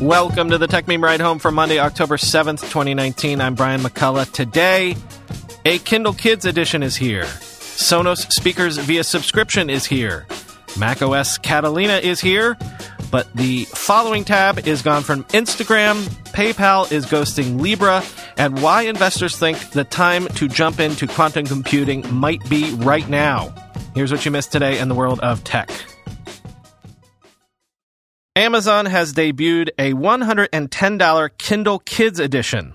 Welcome to the Techmeme Ride Home for Monday, October 7th, 2019. I'm Brian McCullough. Today, a Kindle Kids edition is here. Sonos speakers via subscription is here. macOS Catalina is here. But the following tab is gone from Instagram, PayPal is ghosting Libra, and why investors think the time to jump into quantum computing might be right now. Here's what you missed today in the world of tech. Amazon has debuted a $110 Kindle Kids edition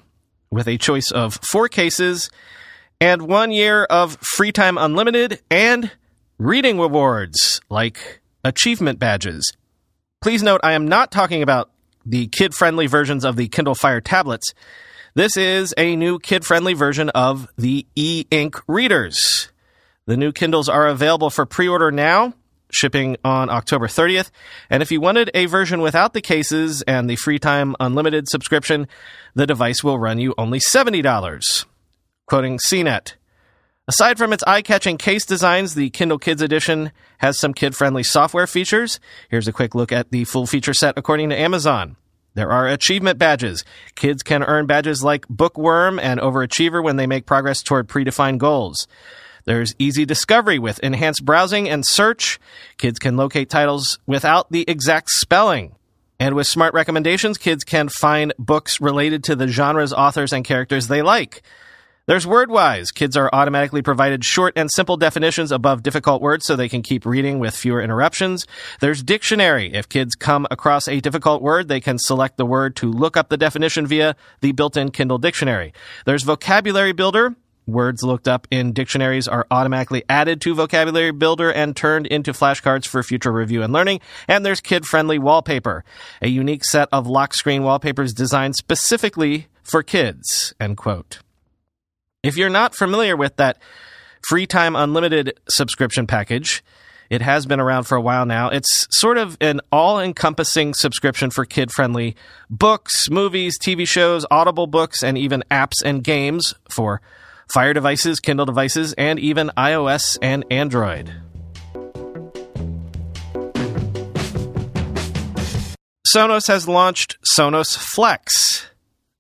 with a choice of four cases and one year of free time unlimited and reading rewards like achievement badges. Please note, I am not talking about the kid friendly versions of the Kindle Fire tablets. This is a new kid friendly version of the e ink readers. The new Kindles are available for pre order now shipping on October 30th. And if you wanted a version without the cases and the free time unlimited subscription, the device will run you only $70. Quoting CNET. Aside from its eye catching case designs, the Kindle Kids Edition has some kid friendly software features. Here's a quick look at the full feature set according to Amazon. There are achievement badges. Kids can earn badges like Bookworm and Overachiever when they make progress toward predefined goals. There's easy discovery with enhanced browsing and search. Kids can locate titles without the exact spelling. And with smart recommendations, kids can find books related to the genres, authors, and characters they like. There's WordWise. Kids are automatically provided short and simple definitions above difficult words so they can keep reading with fewer interruptions. There's Dictionary. If kids come across a difficult word, they can select the word to look up the definition via the built-in Kindle Dictionary. There's Vocabulary Builder. Words looked up in dictionaries are automatically added to Vocabulary Builder and turned into flashcards for future review and learning. And there's kid-friendly wallpaper, a unique set of lock screen wallpapers designed specifically for kids. End quote. If you're not familiar with that free time unlimited subscription package, it has been around for a while now. It's sort of an all encompassing subscription for kid friendly books, movies, TV shows, audible books, and even apps and games for Fire devices, Kindle devices, and even iOS and Android. Sonos has launched Sonos Flex.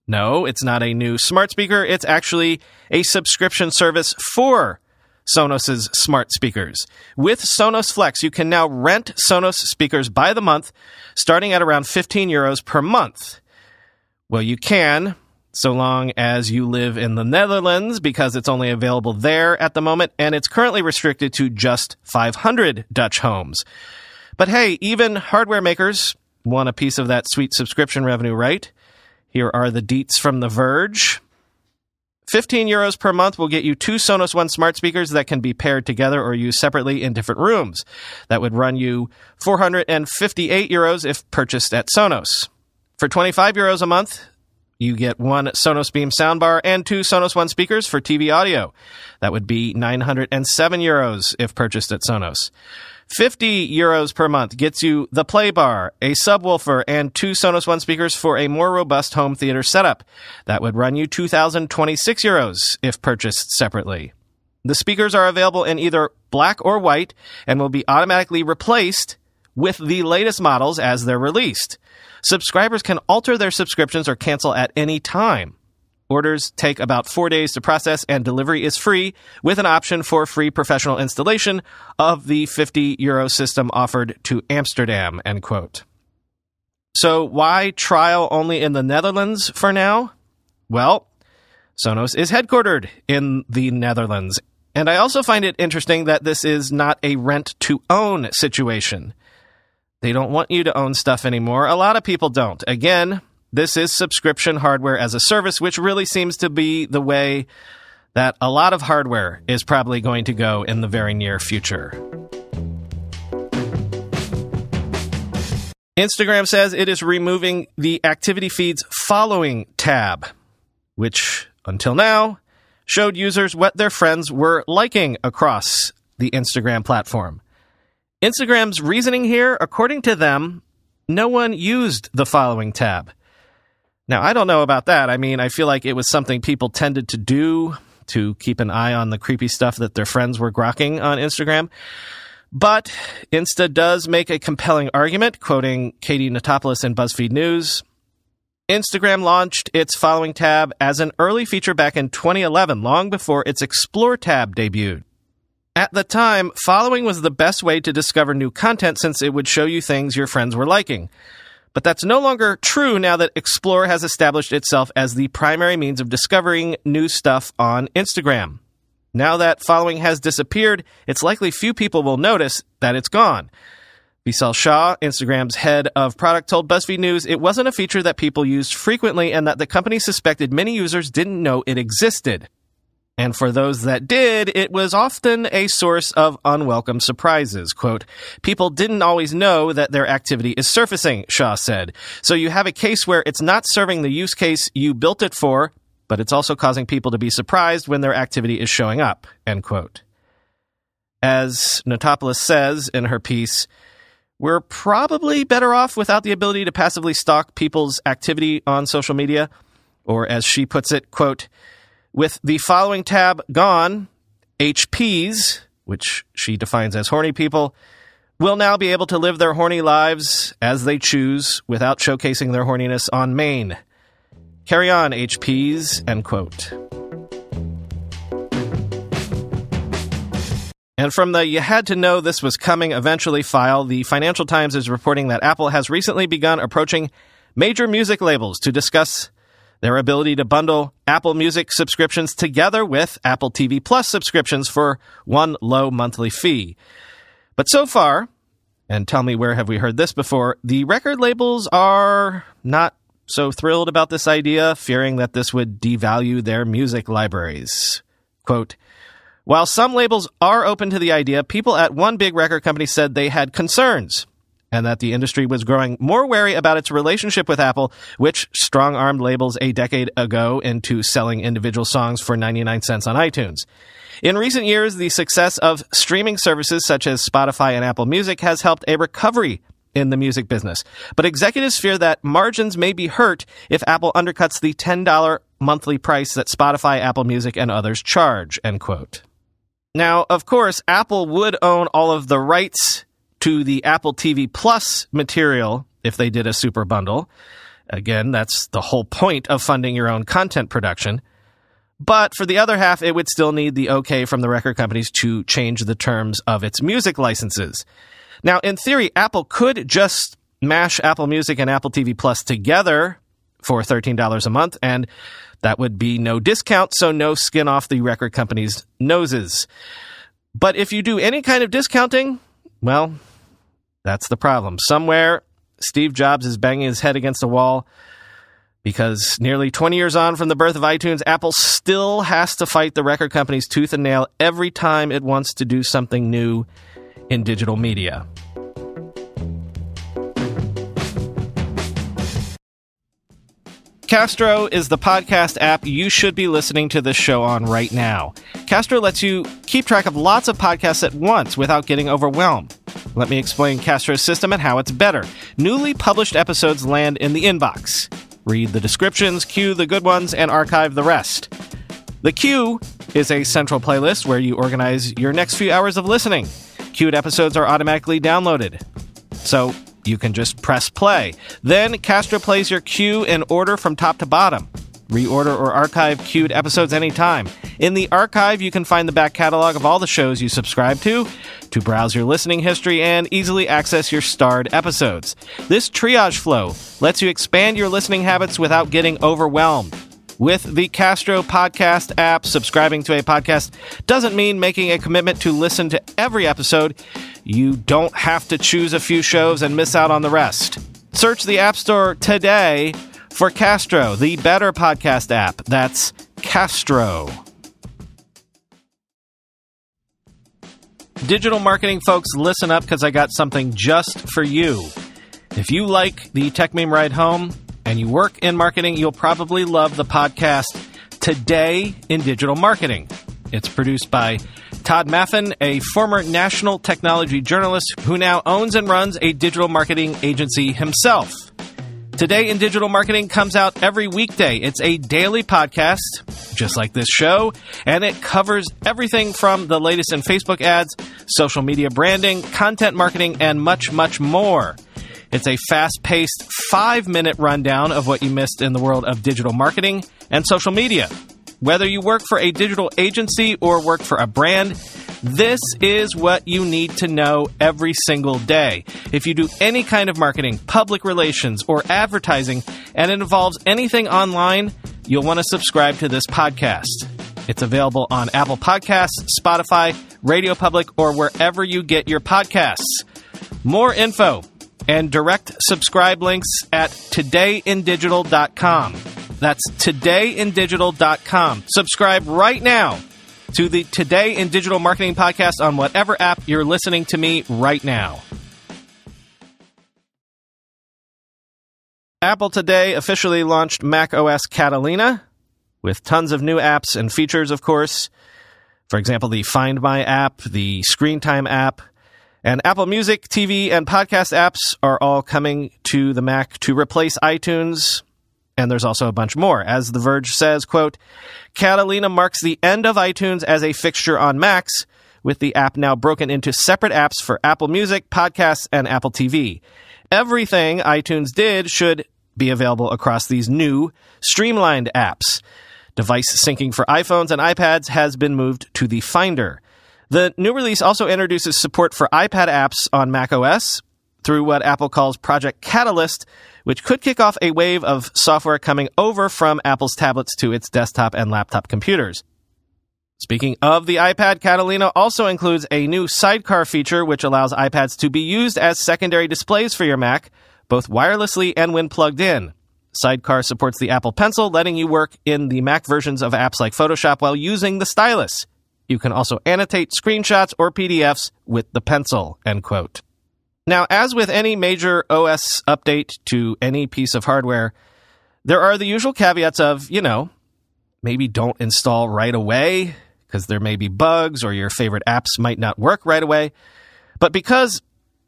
No, it's not a new smart speaker. It's actually a subscription service for Sonos's smart speakers. With Sonos Flex, you can now rent Sonos speakers by the month, starting at around 15 euros per month. Well, you can, so long as you live in the Netherlands because it's only available there at the moment and it's currently restricted to just 500 Dutch homes. But hey, even hardware makers want a piece of that sweet subscription revenue, right? Here are the deets from The Verge. 15 euros per month will get you two Sonos One smart speakers that can be paired together or used separately in different rooms. That would run you 458 euros if purchased at Sonos. For 25 euros a month, you get one Sonos Beam soundbar and two Sonos One speakers for TV audio. That would be 907 euros if purchased at Sonos. 50 euros per month gets you the Playbar, a subwoofer, and two Sonos One speakers for a more robust home theater setup. That would run you 2,026 euros if purchased separately. The speakers are available in either black or white and will be automatically replaced with the latest models as they're released. Subscribers can alter their subscriptions or cancel at any time. Orders take about four days to process and delivery is free with an option for free professional installation of the 50 euro system offered to Amsterdam, end quote. So why trial only in the Netherlands for now? Well, Sonos is headquartered in the Netherlands. And I also find it interesting that this is not a rent to own situation. They don't want you to own stuff anymore. A lot of people don't. Again, this is subscription hardware as a service, which really seems to be the way that a lot of hardware is probably going to go in the very near future. Instagram says it is removing the activity feeds following tab, which until now showed users what their friends were liking across the Instagram platform. Instagram's reasoning here, according to them, no one used the following tab. Now, I don't know about that. I mean, I feel like it was something people tended to do to keep an eye on the creepy stuff that their friends were grokking on Instagram. But Insta does make a compelling argument, quoting Katie Notopoulos in BuzzFeed News. Instagram launched its following tab as an early feature back in 2011, long before its Explore tab debuted. At the time, following was the best way to discover new content since it would show you things your friends were liking. But that's no longer true now that Explore has established itself as the primary means of discovering new stuff on Instagram. Now that following has disappeared, it's likely few people will notice that it's gone. Vishal Shah, Instagram's head of product, told BuzzFeed News it wasn't a feature that people used frequently and that the company suspected many users didn't know it existed. And for those that did, it was often a source of unwelcome surprises. Quote, people didn't always know that their activity is surfacing, Shah said. So you have a case where it's not serving the use case you built it for, but it's also causing people to be surprised when their activity is showing up, end quote. As Notopoulos says in her piece, we're probably better off without the ability to passively stalk people's activity on social media. Or as she puts it, quote, with the following tab gone, HPs, which she defines as horny people, will now be able to live their horny lives as they choose without showcasing their horniness on main. Carry on, HPs, end quote. And from the You Had to Know This Was Coming eventually file, the Financial Times is reporting that Apple has recently begun approaching major music labels to discuss their ability to bundle Apple Music subscriptions together with Apple TV Plus subscriptions for one low monthly fee. But so far, and tell me where have we heard this before, the record labels are not so thrilled about this idea, fearing that this would devalue their music libraries. Quote, while some labels are open to the idea, people at one big record company said they had concerns and that the industry was growing more wary about its relationship with Apple, which strong armed labels a decade ago into selling individual songs for 99 cents on iTunes. In recent years, the success of streaming services such as Spotify and Apple Music has helped a recovery in the music business. But executives fear that margins may be hurt if Apple undercuts the $10 monthly price that Spotify, Apple Music, and others charge, end quote. Now, of course, Apple would own all of the rights to the Apple TV Plus material if they did a super bundle. Again, that's the whole point of funding your own content production. But for the other half, it would still need the okay from the record companies to change the terms of its music licenses. Now, in theory, Apple could just mash Apple Music and Apple TV Plus together for $13 a month, and that would be no discount, so no skin off the record company's noses. But if you do any kind of discounting, well, that's the problem. Somewhere, Steve Jobs is banging his head against a wall because nearly 20 years on from the birth of iTunes, Apple still has to fight the record companies tooth and nail every time it wants to do something new in digital media. Castro is the podcast app you should be listening to this show on right now. Castro lets you keep track of lots of podcasts at once without getting overwhelmed. Let me explain Castro's system and how it's better. Newly published episodes land in the inbox. Read the descriptions, cue the good ones, and archive the rest. The queue is a central playlist where you organize your next few hours of listening. Queued episodes are automatically downloaded. So you can just press play. Then Castro plays your queue in order from top to bottom. Reorder or archive queued episodes anytime. In the archive, you can find the back catalog of all the shows you subscribe to, to browse your listening history, and easily access your starred episodes. This triage flow lets you expand your listening habits without getting overwhelmed. With the Castro Podcast app, subscribing to a podcast doesn't mean making a commitment to listen to every episode. You don't have to choose a few shows and miss out on the rest. Search the App Store today for Castro, the better podcast app. That's Castro. Digital marketing folks, listen up because I got something just for you. If you like the Techmeme Ride Home, and you work in marketing, you'll probably love the podcast Today in Digital Marketing. It's produced by Todd Maffin, a former national technology journalist who now owns and runs a digital marketing agency himself. Today in Digital Marketing comes out every weekday. It's a daily podcast, just like this show, and it covers everything from the latest in Facebook ads, social media branding, content marketing, and much, much more. It's a fast paced five minute rundown of what you missed in the world of digital marketing and social media. Whether you work for a digital agency or work for a brand, this is what you need to know every single day. If you do any kind of marketing, public relations, or advertising, and it involves anything online, you'll want to subscribe to this podcast. It's available on Apple Podcasts, Spotify, Radio Public, or wherever you get your podcasts. More info and direct subscribe links at todayindigital.com. That's todayindigital.com. Subscribe right now to the Today in Digital Marketing podcast on whatever app you're listening to me right now. Apple today officially launched Mac OS Catalina with tons of new apps and features, of course. For example, the Find My app, the Screen Time app, and Apple Music, TV, and podcast apps are all coming to the Mac to replace iTunes, and there's also a bunch more. As The Verge says, quote, Catalina marks the end of iTunes as a fixture on Macs, with the app now broken into separate apps for Apple Music, podcasts, and Apple TV. Everything iTunes did should be available across these new, streamlined apps. Device syncing for iPhones and iPads has been moved to the Finder. The new release also introduces support for iPad apps on macOS through what Apple calls Project Catalyst, which could kick off a wave of software coming over from Apple's tablets to its desktop and laptop computers. Speaking of the iPad, Catalina also includes a new sidecar feature which allows iPads to be used as secondary displays for your Mac, both wirelessly and when plugged in. Sidecar supports the Apple Pencil, letting you work in the Mac versions of apps like Photoshop while using the stylus. You can also annotate screenshots or PDFs with the pencil, end quote. Now, as with any major OS update to any piece of hardware, there are the usual caveats of, you know, maybe don't install right away because there may be bugs or your favorite apps might not work right away. But because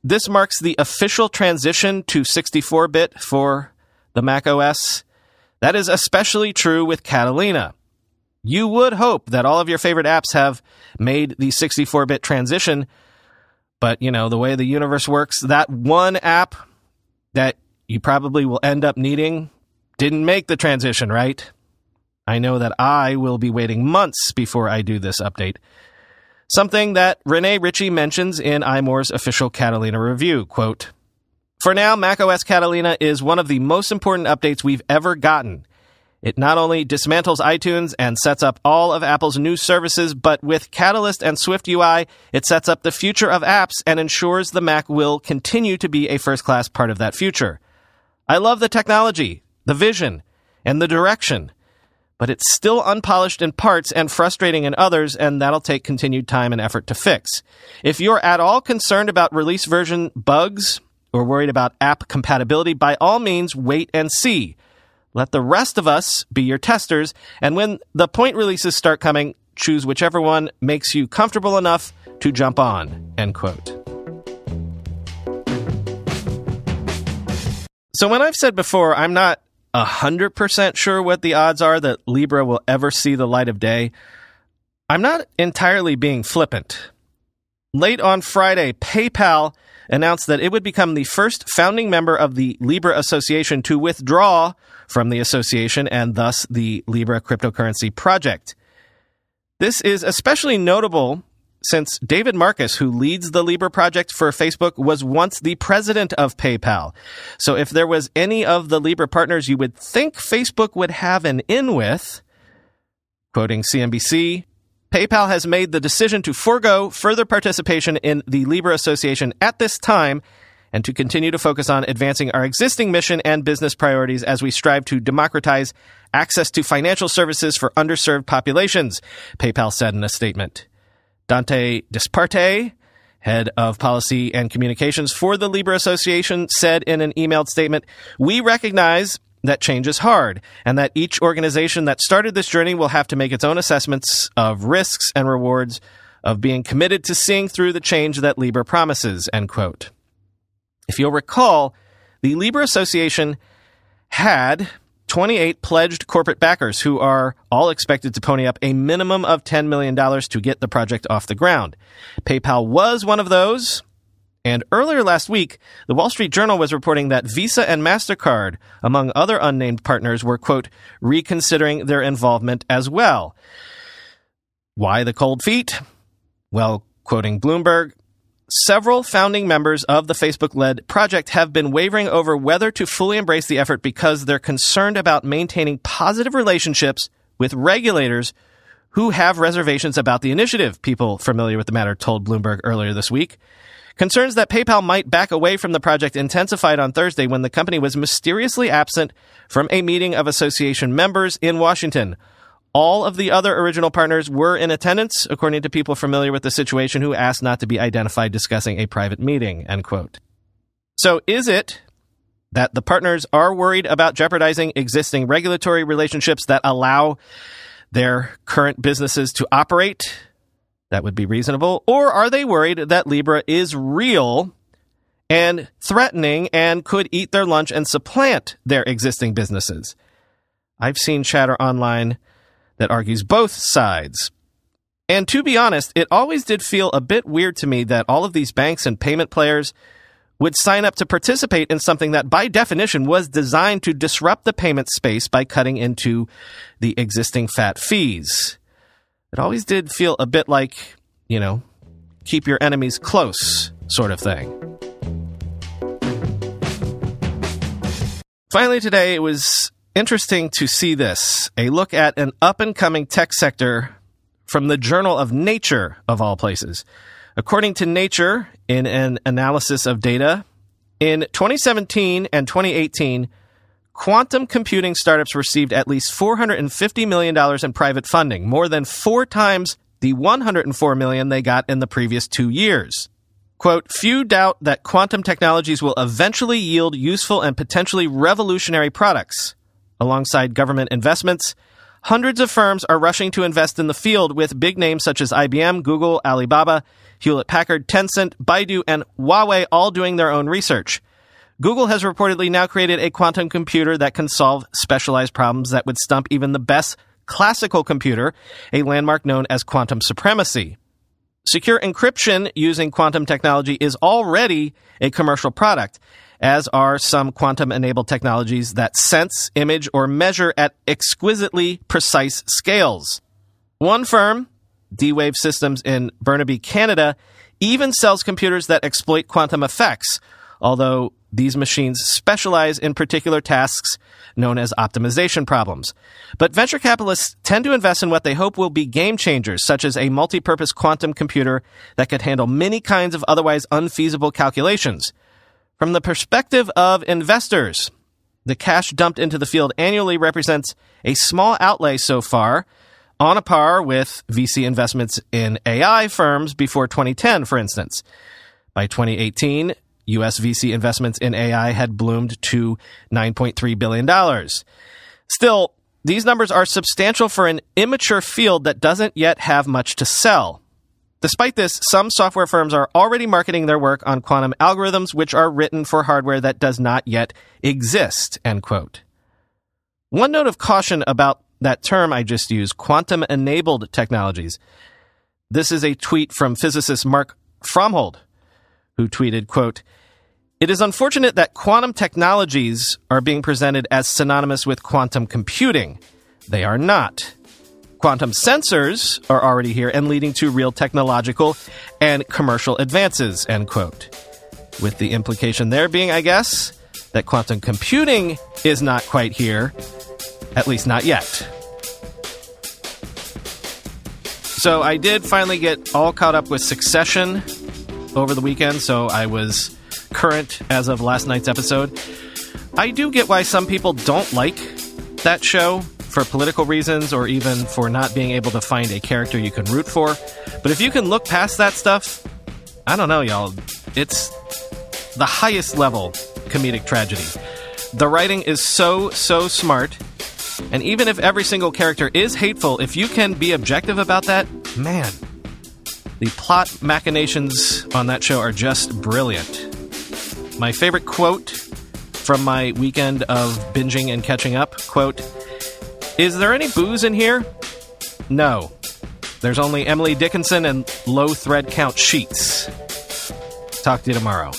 this marks the official transition to 64 bit for the Mac OS, that is especially true with Catalina. You would hope that all of your favorite apps have made the 64 bit transition but, you know, the way the universe works, that one app that you probably will end up needing didn't make the transition, right? I know that I will be waiting months before I do this update. Something that Rene Ritchie mentions in iMore's official Catalina review. Quote, For now, macOS Catalina is one of the most important updates we've ever gotten. It not only dismantles iTunes and sets up all of Apple's new services, but with Catalyst and Swift UI, it sets up the future of apps and ensures the Mac will continue to be a first class part of that future. I love the technology, the vision, and the direction, but it's still unpolished in parts and frustrating in others, and that'll take continued time and effort to fix. If you're at all concerned about release version bugs or worried about app compatibility, by all means, wait and see. Let the rest of us be your testers, and when the point releases start coming, choose whichever one makes you comfortable enough to jump on. End quote. So when I've said before, I'm not 100% sure what the odds are that Libra will ever see the light of day, I'm not entirely being flippant. Late on Friday, PayPal announced that it would become the first founding member of the Libra Association to withdraw from the association and thus the Libra cryptocurrency project. This is especially notable since David Marcus, who leads the Libra project for Facebook, was once the president of PayPal. So if there was any of the Libra partners you would think Facebook would have an in with, quoting CNBC, PayPal has made the decision to forego further participation in the Libra Association at this time and to continue to focus on advancing our existing mission and business priorities as we strive to democratize access to financial services for underserved populations, PayPal said in a statement. Dante Disparte, head of policy and communications for the Libra Association, said in an emailed statement, We recognize that change is hard, and that each organization that started this journey will have to make its own assessments of risks and rewards of being committed to seeing through the change that Libra promises. End quote. If you'll recall, the Libra Association had 28 pledged corporate backers who are all expected to pony up a minimum of $10 million to get the project off the ground. PayPal was one of those, And earlier last week, the Wall Street Journal was reporting that Visa and MasterCard, among other unnamed partners, were, quote, reconsidering their involvement as well. Why the cold feet? Well, quoting Bloomberg, several founding members of the Facebook led project have been wavering over whether to fully embrace the effort because they're concerned about maintaining positive relationships with regulators who have reservations about the initiative, people familiar with the matter told Bloomberg earlier this week. Concerns that PayPal might back away from the project intensified on Thursday when the company was mysteriously absent from a meeting of association members in Washington. All of the other original partners were in attendance, according to people familiar with the situation who asked not to be identified discussing a private meeting, end quote. So is it that the partners are worried about jeopardizing existing regulatory relationships that allow their current businesses to operate that would be reasonable? Or are they worried that Libra is real and threatening and could eat their lunch and supplant their existing businesses? I've seen chatter online that argues both sides. And to be honest, it always did feel a bit weird to me that all of these banks and payment players would sign up to participate in something that by definition was designed to disrupt the payment space by cutting into the existing fat fees it always did feel a bit like, you know, keep your enemies close sort of thing. Finally, today it was interesting to see this a look at an up and coming tech sector from the Journal of Nature, of all places. According to Nature, in an analysis of data, in 2017 and 2018, quantum computing startups received at least $450 million in private funding, more than four times the 104 million they got in the previous two years. Quote, few doubt that quantum technologies will eventually yield useful and potentially revolutionary products. Alongside government investments, hundreds of firms are rushing to invest in the field with big names such as IBM, Google, Alibaba, Hewlett Packard, Tencent, Baidu, and Huawei all doing their own research. Google has reportedly now created a quantum computer that can solve specialized problems that would stump even the best classical computer, a landmark known as quantum supremacy. Secure encryption using quantum technology is already a commercial product, as are some quantum enabled technologies that sense, image, or measure at exquisitely precise scales. One firm, D Wave Systems in Burnaby, Canada, even sells computers that exploit quantum effects, although these machines specialize in particular tasks known as optimization problems. But venture capitalists tend to invest in what they hope will be game changers, such as a multi-purpose quantum computer that could handle many kinds of otherwise unfeasible calculations. From the perspective of investors, the cash dumped into the field annually represents a small outlay so far, on a par with VC investments in AI firms before 2010, for instance. By 2018, US VC investments in AI had bloomed to $9.3 billion. Still, these numbers are substantial for an immature field that doesn't yet have much to sell. Despite this, some software firms are already marketing their work on quantum algorithms which are written for hardware that does not yet exist, end quote. One note of caution about that term I just used, quantum enabled technologies. This is a tweet from physicist Mark Fromhold, who tweeted, quote, it is unfortunate that quantum technologies are being presented as synonymous with quantum computing. They are not. Quantum sensors are already here and leading to real technological and commercial advances, end quote. With the implication there being, I guess, that quantum computing is not quite here, at least not yet. So I did finally get all caught up with Succession over the weekend, so I was current as of last night's episode. I do get why some people don't like that show for political reasons or even for not being able to find a character you can root for. But if you can look past that stuff, I don't know, y'all. It's the highest level comedic tragedy. The writing is so, so smart. And even if every single character is hateful, if you can be objective about that, man, the plot machinations on that show are just brilliant. My favorite quote from my weekend of binging and catching up quote Is there any booze in here? No. There's only Emily Dickinson and low thread count sheets. talk to you tomorrow.